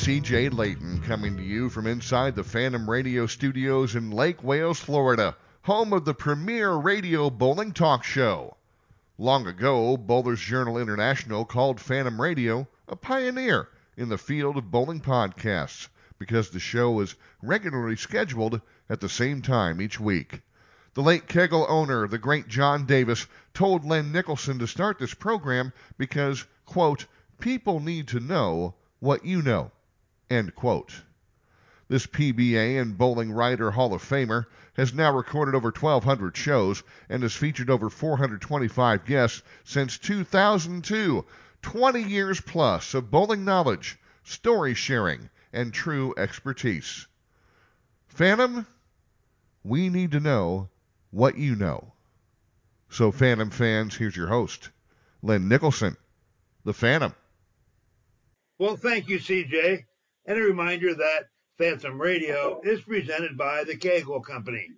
CJ Layton, coming to you from inside the Phantom Radio studios in Lake Wales, Florida, home of the premier radio bowling talk show. Long ago, Bowlers Journal International called Phantom Radio a pioneer in the field of bowling podcasts because the show was regularly scheduled at the same time each week. The late Kegel owner, the great John Davis, told Len Nicholson to start this program because, quote, people need to know what you know, end quote. This PBA and Bowling Writer Hall of Famer has now recorded over 1,200 shows and has featured over 425 guests since 2002. 20 years plus of bowling knowledge, story sharing, and true expertise. Phantom, we need to know what you know. So, Phantom fans, here's your host, Len Nicholson, the Phantom. Well, thank you, CJ. And a reminder that Phantom Radio is presented by the Kegel Company,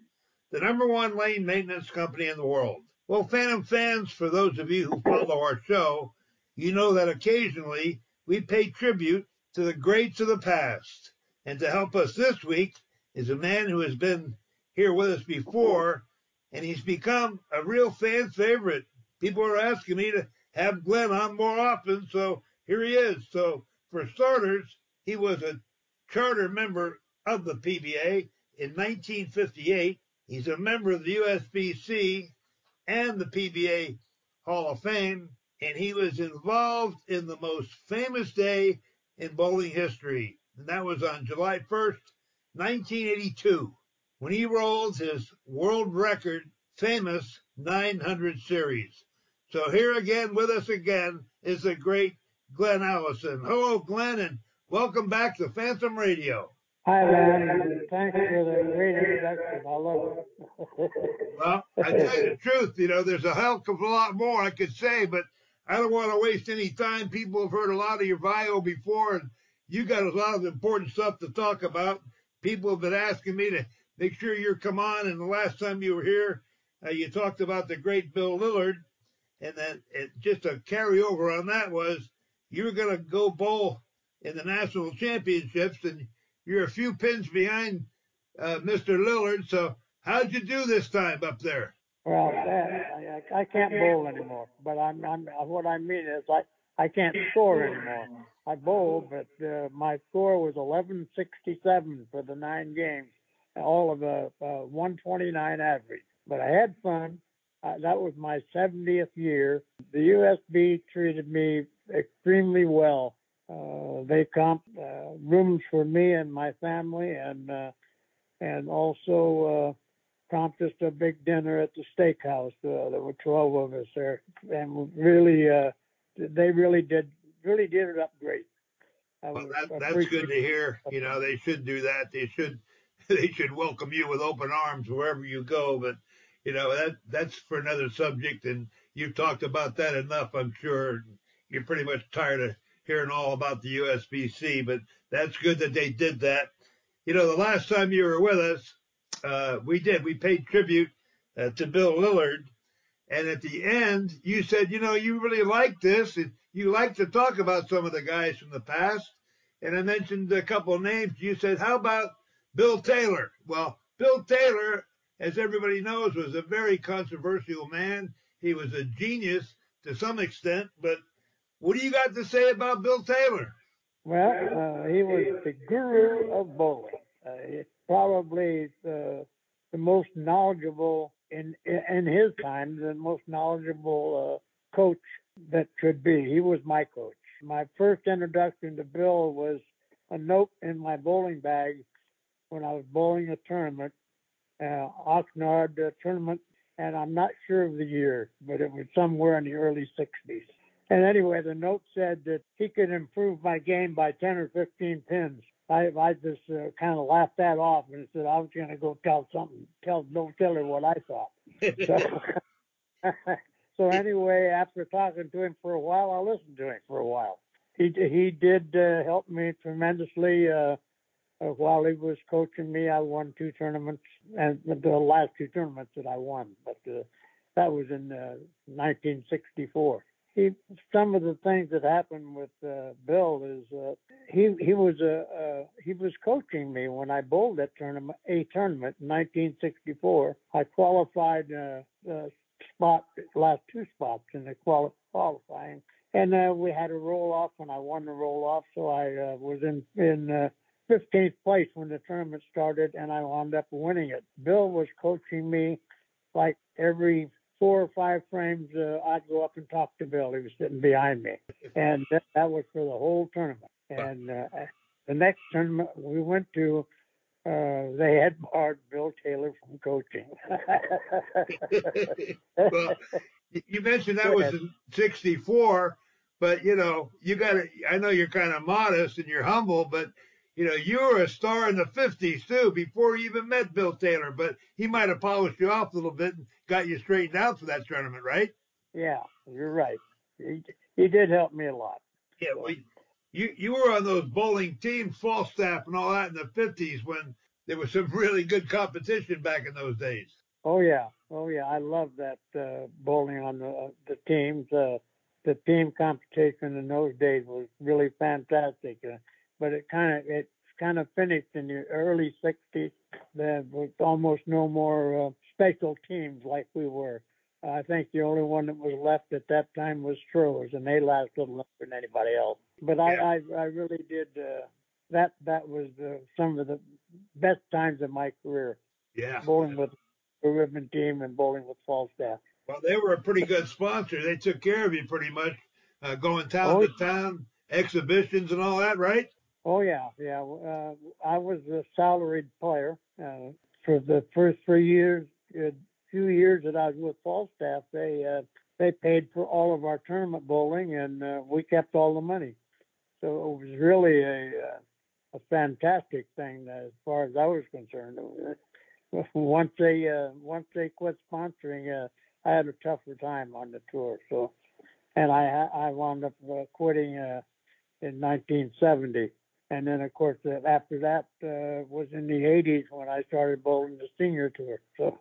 the number one lane maintenance company in the world. Well, Phantom fans, for those of you who follow our show, you know that occasionally we pay tribute to the greats of the past. And to help us this week is a man who has been here with us before, and he's become a real fan favorite. People are asking me to have Glenn on more often, so here he is. So, for starters, he was a charter member of the PBA in 1958. He's a member of the USBC and the PBA Hall of Fame, and he was involved in the most famous day in bowling history, and that was on July 1st, 1982, when he rolled his world record famous 900 series. So here again with us again is the great Glenn Allison. Hello, Glenn, and welcome back to Phantom Radio. Hi, Len. Thanks for the great introduction. I love it. Well, I tell you the truth, you know, there's a hell of a lot more I could say, but I don't want to waste any time. People have heard a lot of your bio before, and you got a lot of important stuff to talk about. People have been asking me to make sure you come on, and the last time you were here, uh, you talked about the great Bill Lillard, and then it, just a carryover on that was you were going to go bowl in the national championships, and you're a few pins behind uh, Mr. Lillard. So how'd you do this time up there? Well, that, I, I can't bowl anymore, but I'm, I'm what I mean is I I can't score anymore. I bowl, but uh, my score was 1167 for the nine games, all of a uh, 129 average. But I had fun. Uh, that was my 70th year. The USB treated me extremely well. Uh, they comp uh, rooms for me and my family, and uh, and also uh, comped us a big dinner at the steakhouse. Uh, there were 12 of us there, and really, uh, they really did really did it up great. I Well, that, that's good to hear. You know, they should do that. They should they should welcome you with open arms wherever you go. But you know that that's for another subject, and you've talked about that enough. I'm sure you're pretty much tired of hearing all about the USBC. But that's good that they did that. You know, the last time you were with us, uh, we did. We paid tribute uh, to Bill Lillard. And at the end, you said, you know, you really like this. And you like to talk about some of the guys from the past. And I mentioned a couple of names. You said, how about Bill Taylor? Well, Bill Taylor, as everybody knows, was a very controversial man. He was a genius to some extent. But what do you got to say about Bill Taylor? Well, uh, he was the guru of bowling. Uh, probably the, the most knowledgeable in in his time, the most knowledgeable uh, coach that could be. He was my coach. My first introduction to Bill was a note in my bowling bag when I was bowling a tournament, uh, Oxnard uh, tournament, and I'm not sure of the year, but it was somewhere in the early 60s. And anyway, the note said that he could improve my game by 10 or 15 pins. I, I just uh, kind of laughed that off and said I was going to go tell something, tell Bill Taylor what I thought. So, so anyway, after talking to him for a while, I listened to him for a while. He he did uh, help me tremendously. Uh, uh, while he was coaching me, I won two tournaments, and the last two tournaments that I won. But uh, that was in uh, 1964. He some of the things that happened with uh, Bill is uh, he he was uh, uh, he was coaching me when I bowled that tournament a tournament in 1964. I qualified uh, spot last two spots in the quali- qualifying, and uh, we had a roll off when I won the roll off, so I was in in uh, 15th place when the tournament started, and I wound up winning it. Bill was coaching me like every four or five frames, uh, I'd go up and talk to Bill. He was sitting behind me, and that, that was for the whole tournament. And uh, the next tournament we went to, uh, they had barred Bill Taylor from coaching. well, you mentioned that was in '64, but you know, you got to. I know you're kind of modest and you're humble, but you know, you were a star in the 50s too before you even met Bill Taylor, but he might have polished you off a little bit and got you straightened out for that tournament, right? Yeah, you're right. He, he did help me a lot. Yeah, well, you, you were on those bowling teams, Falstaff and all that in the 50s when there was some really good competition back in those days. Oh, yeah. Oh, yeah. I love that uh, bowling on the, uh, the teams. Uh, the team competition in those days was really fantastic. Uh, but it kind of it kind of finished in the early 60s. There was almost no more uh, special teams like we were. I think the only one that was left at that time was Stroh's, and they lasted longer than anybody else. But I, I, I really did. Uh, that that was uh, some of the best times of my career. Yeah, bowling with the ribbon team and bowling with Falstaff. Well, they were a pretty good sponsor. They took care of you pretty much, uh, going town oh, to town, exhibitions and all that, right? Oh yeah, yeah. Uh, I was a salaried player uh, for the first three years. Uh, few years that I was with Falstaff, they uh, they paid for all of our tournament bowling, and uh, we kept all the money. So it was really a uh, a fantastic thing as far as I was concerned. once they uh, once they quit sponsoring, uh, I had a tougher time on the tour. So, and I I wound up uh, quitting uh, in 1970 and then of course after that uh, was in the 80s when I started bowling the senior tour.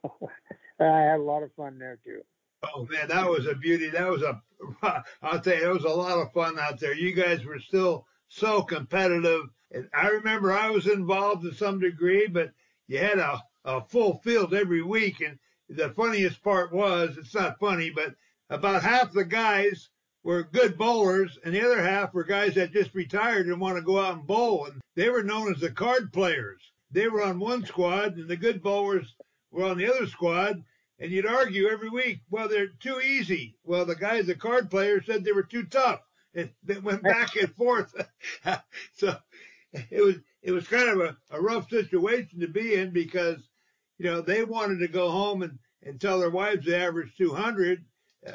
So I had a lot of fun there too. Oh man, that was a beauty. That was a I'll tell you, it was a lot of fun out there. You guys were still so competitive. And I remember I was involved to some degree, but you had a, a full field every week. And the funniest part was, it's not funny, but about half the guys were good bowlers, and the other half were guys that just retired and want to go out and bowl. And they were known as the card players. They were on one squad, and the good bowlers were on the other squad. And you'd argue every week, well, they're too easy. Well, the guys, the card players, said they were too tough. And they went back and forth. so it was it was kind of a, a rough situation to be in because you know they wanted to go home and and tell their wives they averaged 200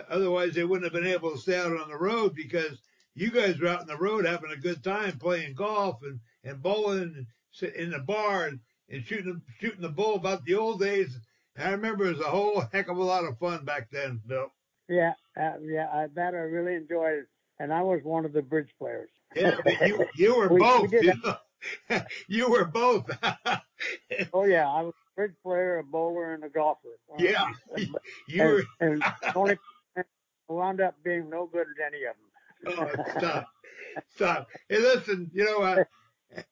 Otherwise, they wouldn't have been able to stay out on the road because you guys were out on the road having a good time playing golf and, and bowling and in the bar and, and shooting shooting the bull about the old days. And I remember it was a whole heck of a lot of fun back then, Bill. Yeah, uh, yeah, I, that I really enjoyed it, and I was one of the bridge players. Yeah, you you were we, both. We you, you were both. oh yeah, I was a bridge player, a bowler, and a golfer. Yeah, and, you were. And, and only wound up being no good at any of them. oh, stop, stop. Hey, listen, you know, uh,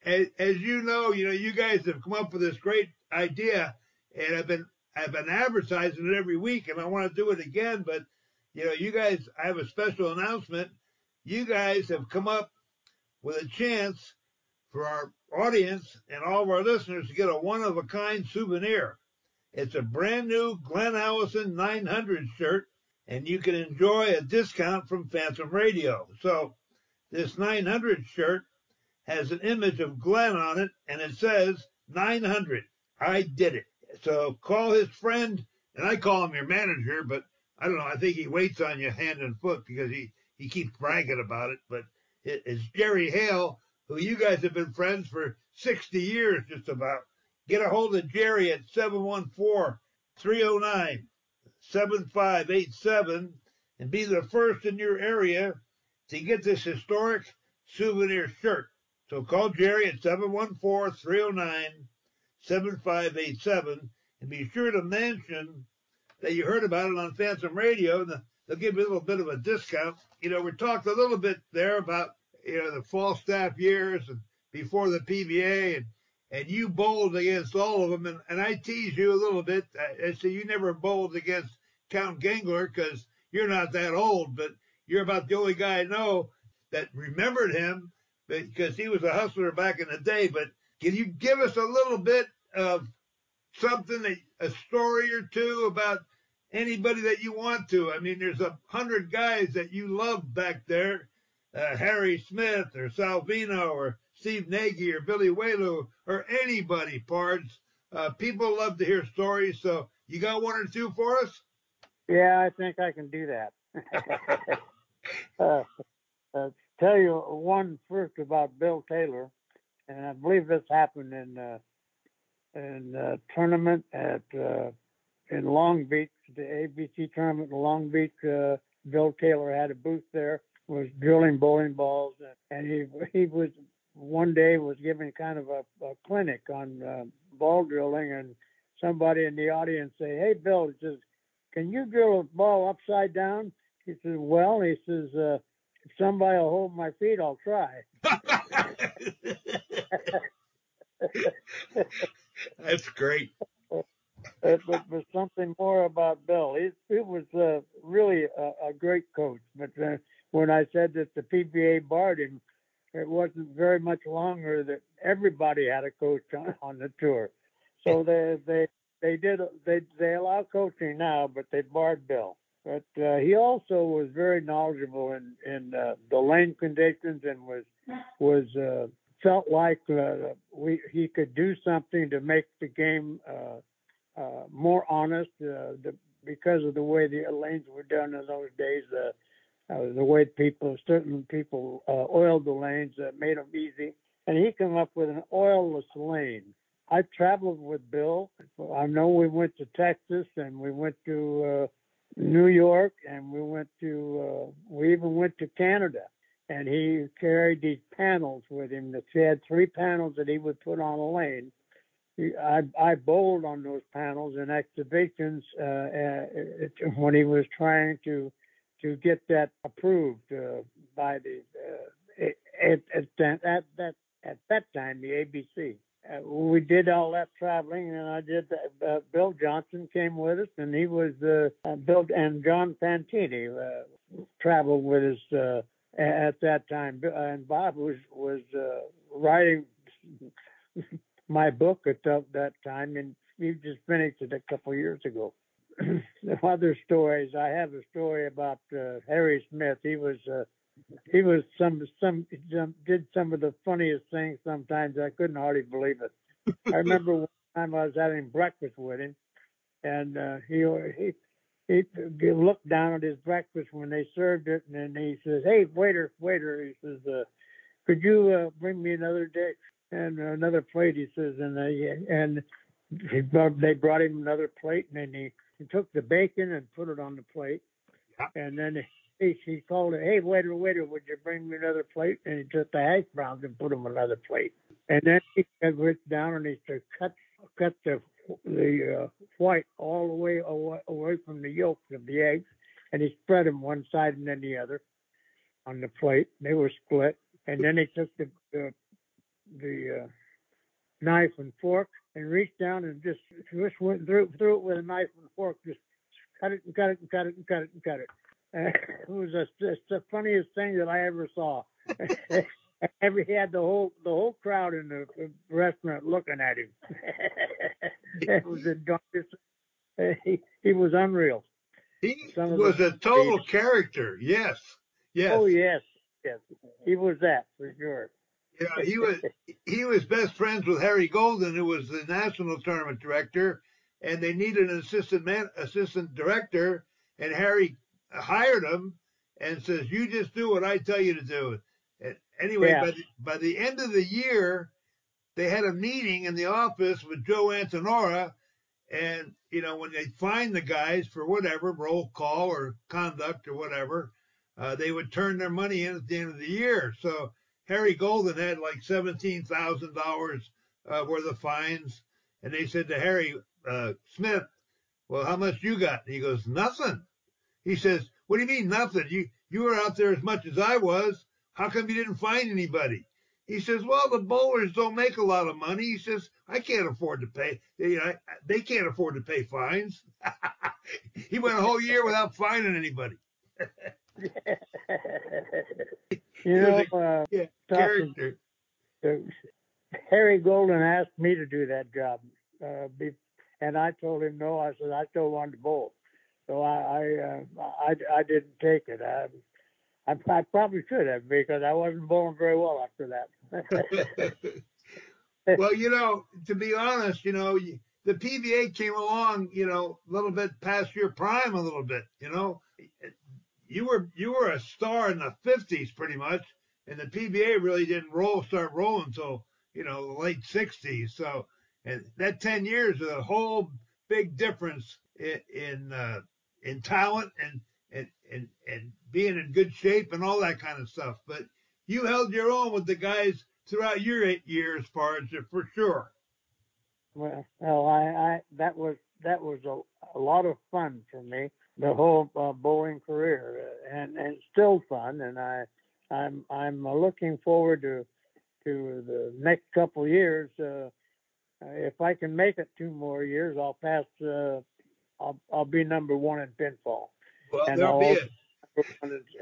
as, as you know, you know, you guys have come up with this great idea, and I've been I've been advertising it every week, and I want to do it again. But you know, you guys, I have a special announcement. You guys have come up with a chance for our audience and all of our listeners to get a one of a kind souvenir. It's a brand new Glenn Allison 900 shirt and you can enjoy a discount from Phantom Radio. So this 900 shirt has an image of Glenn on it and it says 900. I did it. So call his friend and I call him your manager, but I don't know. I think he waits on you hand and foot because he, he keeps bragging about it, but it's Jerry Hale, who you guys have been friends for 60 years just about. Get a hold of Jerry at 714 309 7587 and be the first in your area to get this historic souvenir shirt. So call Jerry at 714 309 7587 and be sure to mention that you heard about it on Phantom Radio and they'll give you a little bit of a discount. You know, we talked a little bit there about, you know, the Falstaff years and before the PBA and and you bowled against all of them. And, and I tease you a little bit. I, I say you never bowled against Count Gengler because you're not that old, but you're about the only guy I know that remembered him because he was a hustler back in the day. But can you give us a little bit of something, that, a story or two about anybody that you want to? I mean, there's a hundred guys that you loved back there, uh, Harry Smith or Salvino or Steve Nagy or Billy Welu or anybody, Pards. Uh, people love to hear stories, so you got one or two for us? Yeah, I think I can do that. uh, uh, tell you one first about Bill Taylor, and I believe this happened in uh, in a tournament at uh, in Long Beach, the ABC tournament in Long Beach. Uh, Bill Taylor had a booth there, was drilling bowling balls, and he he was one day was giving kind of a, a clinic on uh, ball drilling, and somebody in the audience say, "Hey, Bill," he says, "Can you drill a ball upside down?" He says, "Well," he says, uh, "If somebody will hold my feet, I'll try." That's great. It was something more about Bill. He, he was uh, really a, a, great coach. But uh, when I said that the PBA barred him, it wasn't very much longer that everybody had a coach on, on the tour. So they they they did they they allow coaching now, but they barred Bill. But uh, he also was very knowledgeable in in uh, the lane conditions and was was uh, felt like uh, we he could do something to make the game uh, uh, more honest uh, the, because of the way the lanes were done in those days. Uh, uh, the way people, certain people, uh, oiled the lanes that made them easy. And he came up with an oilless lane. I traveled with Bill. I know we went to Texas and we went to uh, New York and we went to, uh, we even went to Canada. And he carried these panels with him that he had three panels that he would put on a lane. I, I bowled on those panels in exhibitions uh, when he was trying to to get that approved uh, by the uh, at, at, at, that at that time the ABC. Uh, we did all that traveling, and I did. Uh, Bill Johnson came with us, and he was uh, Bill and John Fantini uh, traveled with us uh, at that time. And Bob was was uh, writing my book at that time, and he just finished it a couple years ago. other stories. I have a story about uh, Harry Smith. He was uh, he was some some did some of the funniest things. Sometimes I couldn't hardly believe it. I remember one time I was having breakfast with him, and uh, he he he looked down at his breakfast when they served it, and then he says, "Hey, waiter, waiter," he says, uh, "Could you uh, bring me another dish and another plate?" He says, and uh, and he brought, they brought him another plate, and then he he took the bacon and put it on the plate. Yeah. And then he, he called it, hey, waiter, waiter, would you bring me another plate? And he took the hash browns and put them another plate. And then he reached down and he said, cut, cut the the uh, white all the way away, away from the yolks of the eggs, and he spread them one side and then the other on the plate. They were split, and then he took the the, the uh, knife and fork and reached down and just just went through through it with a knife and fork, just cut it and cut it and cut it and cut it and cut it. Uh, it was it's the funniest thing that I ever saw. Every he had the whole the whole crowd in the restaurant looking at him. it was the darkest. He, he was unreal. He was a total character. Yes. Yes. Oh yes, yes. He was that for sure. Yeah, he was he was best friends with Harry Golden, who was the national tournament director, and they needed an assistant man, assistant director, and Harry hired him and says, "You just do what I tell you to do." And anyway, yeah. by the, by the end of the year, they had a meeting in the office with Joe Antenora, And, you know, when they find the guys for whatever, roll call or conduct or whatever, uh, they would turn their money in at the end of the year. So Harry Golden had like $17,000 uh, worth of fines. And they said to Harry uh, Smith, well, how much you got? And he goes, nothing. He says, what do you mean nothing? You, you were out there as much as I was. How come you didn't find anybody? He says, well, the bowlers don't make a lot of money. He says, I can't afford to pay. You know, they can't afford to pay fines. he went a whole year without finding anybody. you know, uh, yeah, character. Harry Golden asked me to do that job, uh, be, and I told him no. I said I still wanted to bowl, so I I, uh, I, I didn't take it. I, I, I probably should have because I wasn't bowling very well after that. well, you know, to be honest, you know, the PBA came along, you know, a little bit past your prime, a little bit. You know, you were you were a star in the '50s, pretty much, and the PBA really didn't roll start rolling until you know the late '60s. So, and that 10 years is a whole big difference in in, uh, in talent and and, and and being in good shape and all that kind of stuff. But you held your own with the guys throughout your eight years, Pards, for sure. Well, well, I, I that was that was a, a lot of fun for me the whole uh, bowling career, uh, and and still fun. And I I'm I'm looking forward to to the next couple years. Uh, if I can make it two more years, I'll pass. Uh, I'll I'll be number one in pinfall. Well, and there'll I'll be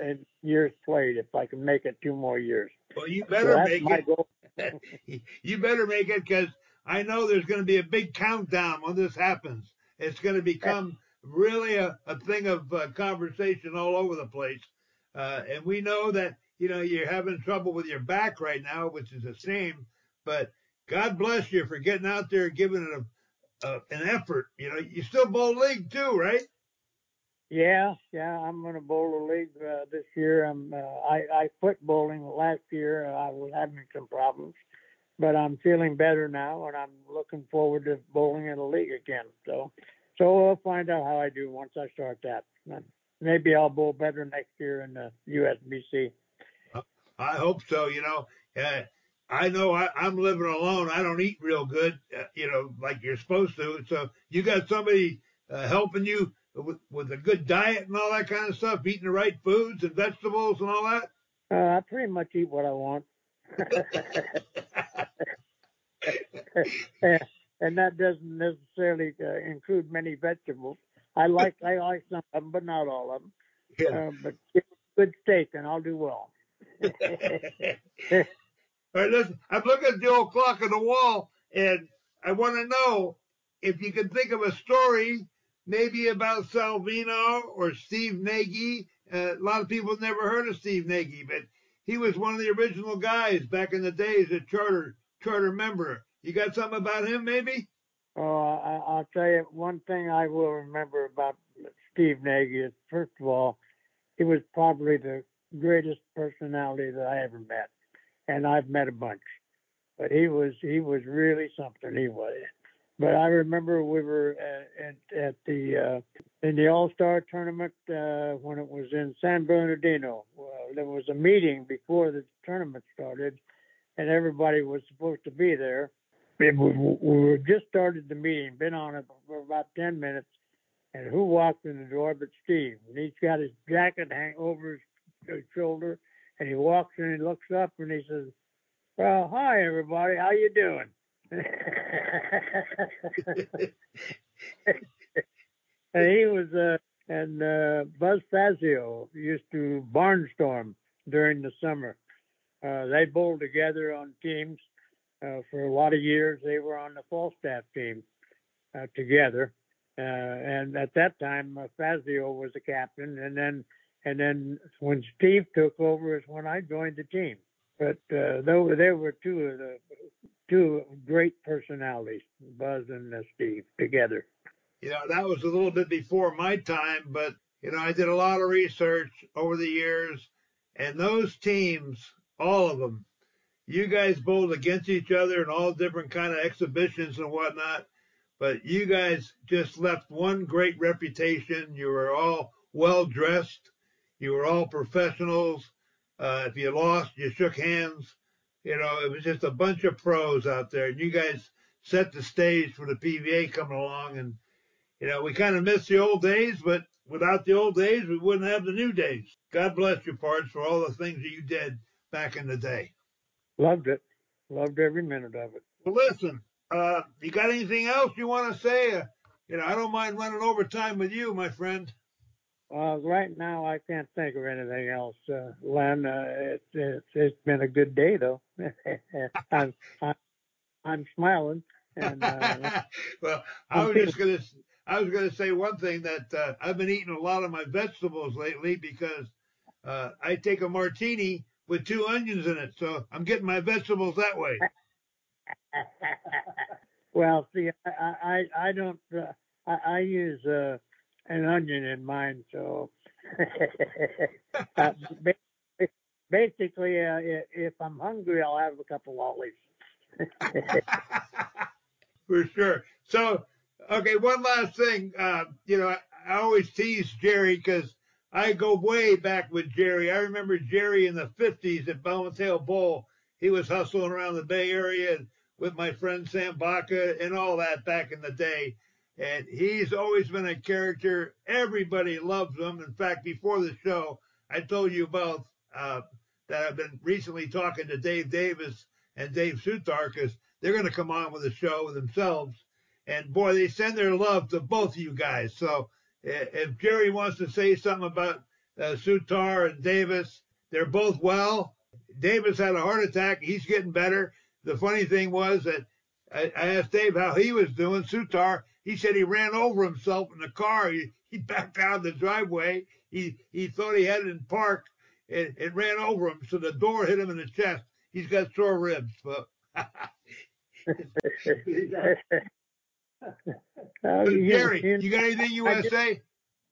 in years played if I can make it two more years. Well, you better so make it. you better make it because I know there's going to be a big countdown when this happens. It's going to become really a, a thing of uh, conversation all over the place. Uh, and we know that, you know, you're having trouble with your back right now, which is a shame, but God bless you for getting out there and giving it a, a an effort. You know, you still bowl league too, right? Yeah, yeah, I'm going to bowl a league uh, this year. I'm, uh, I, I quit bowling last year. I was having some problems, but I'm feeling better now, and I'm looking forward to bowling in a league again. So, so we'll find out how I do once I start that. Maybe I'll bowl better next year in the USBC. I hope so. You know, uh, I know I, I'm living alone. I don't eat real good, uh, you know, like you're supposed to. So you got somebody uh, helping you with, with a good diet and all that kind of stuff, eating the right foods and vegetables and all that? Uh, I pretty much eat what I want. and that doesn't necessarily uh, include many vegetables. I like I like some of them, but not all of them. Yeah. Uh, but good steak, and I'll do well. all right, listen. I'm looking at the old clock on the wall, and I want to know if you can think of a story maybe about Salvino or Steve Nagy. Uh, a lot of people never heard of Steve Nagy, but he was one of the original guys back in the days, a charter charter member. You got something about him, maybe? Oh, I, I'll tell you one thing I will remember about Steve Nagy is first of all, he was probably the greatest personality that I ever met, and I've met a bunch. But he was he was really something. He was. But I remember we were at, at, the uh, in the All Star tournament uh, when it was in San Bernardino. There was a meeting before the tournament started, and everybody was supposed to be there. We, we just started the meeting, been on it for about ten minutes, and who walked in the door but Steve? And he's got his jacket hang over his, shoulder, and he walks in and looks up and he says, "Well, hi everybody, how you doing?" and he was uh, and uh, Buzz Fazio used to barnstorm during the summer. Uh, they bowled together on teams for a lot of years. They were on the Falstaff team uh, together, uh, and at that time uh, Fazio was the captain, and then and then when Steve took over is when I joined the team. But uh, they, were, they were two of the two great personalities, Buzz and uh, Steve, together. You know, that was a little bit before my time, but you know, I did a lot of research over the years, and those teams, all of them, you guys bowled against each other in all different kind of exhibitions and whatnot. but you guys just left one great reputation. You were all well dressed. You were all professionals. Uh, if you lost, you shook hands. You know, it was just a bunch of pros out there, and you guys set the stage for the PBA coming along. And you know, we kind of miss the old days, but without the old days, we wouldn't have the new days. God bless you, parts, for all the things that you did back in the day. Loved it. Loved every minute of it. Well, listen, uh, you got anything else you want to say? Uh, you know, I don't mind running overtime with you, my friend. Uh, right now, I can't think of anything else, uh, Len. Uh, it, it, it's been a good day, though. I'm, I'm, I'm smiling. And, uh, well, I was just gonna, I was gonna say one thing that uh, I've been eating a lot of my vegetables lately because uh, I take a martini with two onions in it, so I'm getting my vegetables that way. well, see, I, I, I don't, uh, I, I use uh, an onion in mine, so uh, basically, uh, if I'm hungry, I'll have a couple lollies. For sure. So, okay, one last thing. Uh, you know, I, I always tease Jerry because I go way back with Jerry. I remember Jerry in the 50s at Belmont Bowl. He was hustling around the Bay Area with my friend Sam Baca and all that back in the day. And he's always been a character. Everybody loves him. In fact, before the show, I told you about uh, that I've been recently talking to Dave Davis and Dave Soutar because they're going to come on with a show themselves. And boy, they send their love to both of you guys. So if Jerry wants to say something about uh, Soutar and Davis, they're both well. Davis had a heart attack. He's getting better. The funny thing was that I, I asked Dave how he was doing. Soutar, he said he ran over himself in the car. He, he backed out of the driveway. He he thought he had it in park. It, it ran over him, so the door hit him in the chest. He's got sore ribs. But uh, Gary, you, you, got anything you want to say?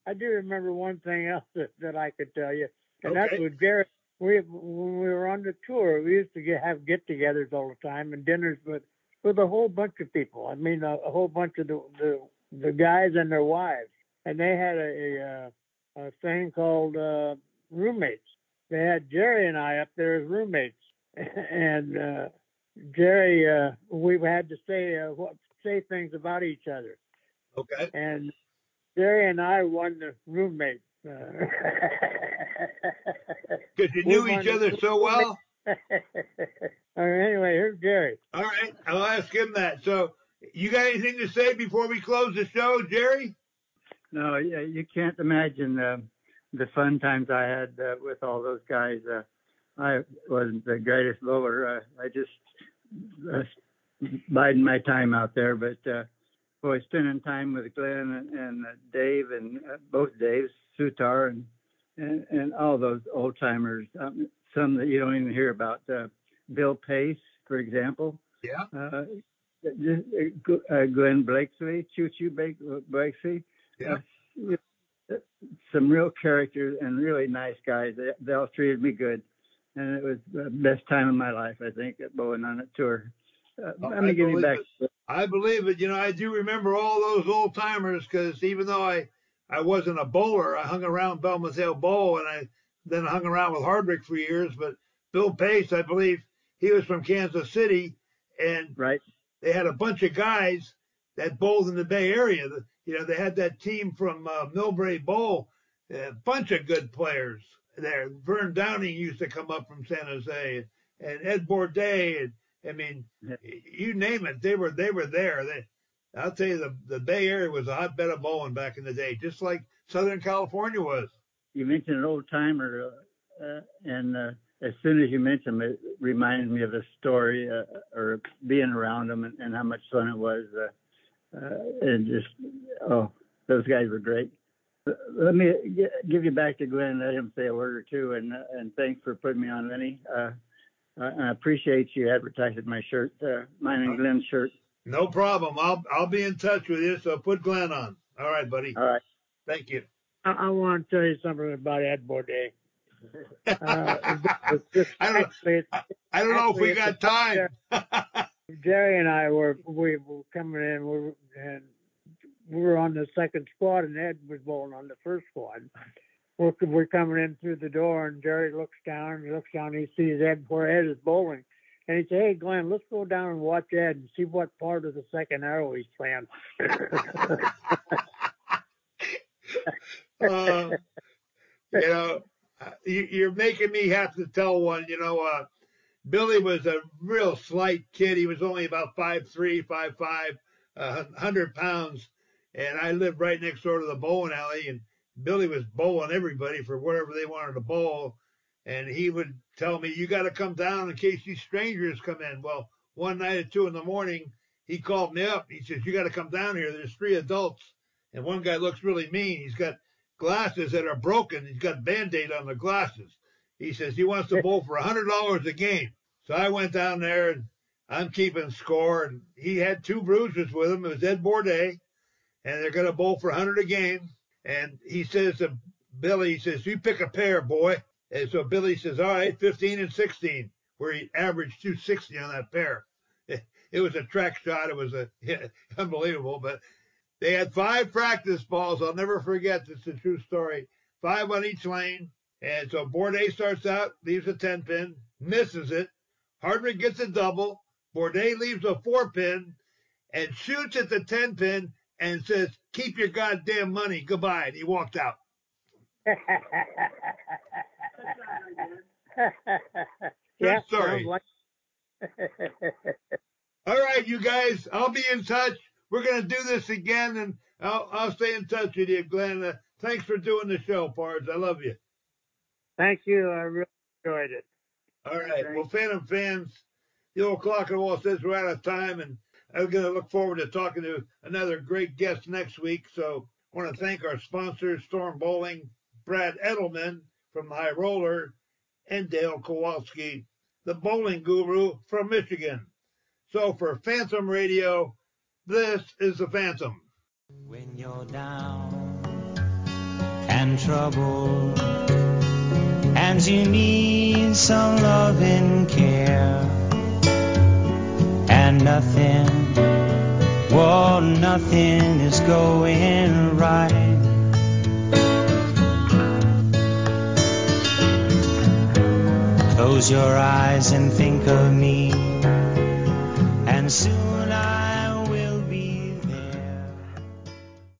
I do remember one thing else that, that I could tell you, and okay. that's with Gary. We when we were on the tour, we used to get, have get-togethers all the time and dinners with with a whole bunch of people. I mean, a, a whole bunch of the, the the guys and their wives, and they had a a, a thing called uh, roommates. They had Jerry and I up there as roommates, and uh, Jerry, uh, we had to say uh, what say things about each other. Okay. And Jerry and I won the roommate. Because you knew each other so well. All right, anyway, here's Jerry. All right, I'll ask him that. So, you got anything to say before we close the show, Jerry? No, yeah, you can't imagine uh, the fun times I had uh, with all those guys. Uh, I wasn't the greatest bowler. Uh, I just uh, biding my time out there. But uh, boy, spending time with Glenn and, and uh, Dave and uh, both Daves, Soutar and, and and all those old timers. Um, some that you don't even hear about. Uh, Bill Pace, for example. Yeah. Uh, uh, Glenn Blakeslee, Choo Choo Blakeslee. Yeah. Uh, some real characters and really nice guys. They, they all treated me good, and it was the best time of my life, I think, at Bowling on a tour. Uh, let me give you back. It. I believe it. You know, I do remember all those old timers because even though I I wasn't a bowler, I hung around Belmont Bowl and I then hung around with Hardwick for years. But Bill Pace, I believe he was from Kansas City, and right. they had a bunch of guys that bowled in the Bay Area. You know, they had that team from uh, Millbrae Bowl, a bunch of good players there. Vern Downing used to come up from San Jose, and Ed Bourdase, and I mean, you name it, they were they were there. They, I'll tell you, the the Bay Area was a hotbed of bowling back in the day, just like Southern California was. You mentioned an old timer, uh, uh, and uh, as soon as you mentioned it, it reminded me of a story uh, or being around them and, and, how much fun it was. Uh, uh, and just, oh, those guys were great. Let me give you back to Glenn. Let him say a word or two. And and thanks for putting me on, Lenny. I appreciate you advertising my shirt, uh, mine and Glenn's shirt. No problem. I'll I'll be in touch with you. So put Glenn on. All right, buddy. All right. Thank you. I, I want to tell you something about Ed Bourdase. Uh, I don't, I, I don't know if we got time. Jerry and I were we were coming in, we were, and we were on the second squad, and Ed was bowling on the first squad. We're, we're coming in through the door, and Jerry looks down. He looks down. And he sees Ed where Ed is bowling, and he said, "Hey, Glenn, let's go down and watch Ed and see what part of the second arrow he's playing." uh, you know, you're making me have to tell one. You know, uh, Billy was a real slight kid. He was only about five three, five five, uh, hundred pounds, and I lived right next door to the bowling alley. And Billy was bowling everybody for whatever they wanted to bowl, and he would tell me, "You got to come down in case these strangers come in." Well, one night at two in the morning, he called me up. He says, "You got to come down here. There's three adults, and one guy looks really mean. He's got glasses that are broken. He's got band-aid on the glasses. He says he wants to bowl for a hundred dollars a game. So I went down there and I'm keeping score. And he had two bruisers with him. It was Ed Bourdase, and they're going to bowl for a hundred a game. And he says to Billy, he says, "You pick a pair, boy." And so Billy says, "All right, 15 and 16," where he averaged 260 on that pair. It, was a track shot. It was a yeah, unbelievable, but they had five practice balls. I'll never forget. This is a true story. Five on each lane. And so Bourdase starts out, leaves a 10 pin, misses it. Hardwick gets a double. Bourdase leaves a four pin and shoots at the 10 pin and says, Keep your goddamn money. Goodbye. And he walked out. yeah, story. Like... All right, you guys, I'll be in touch we're going to do this again, and I'll, I'll stay in touch with you, Glenn. Uh, thanks for doing the show, Pards. I love you. Thank you. I really enjoyed it. All right. Well, Phantom fans, the old clock on the wall says we're out of time, and I'm going to look forward to talking to another great guest next week. So I want to thank our sponsors, Storm Bowling, Brad Edelman from the High Roller, and Dale Kowalski, the bowling guru from Michigan. So for Phantom Radio, this is the Phantom. When you're down and troubled, and you need some love and care, and nothing, wall, nothing is going right. Close your eyes and think of me, and soon I.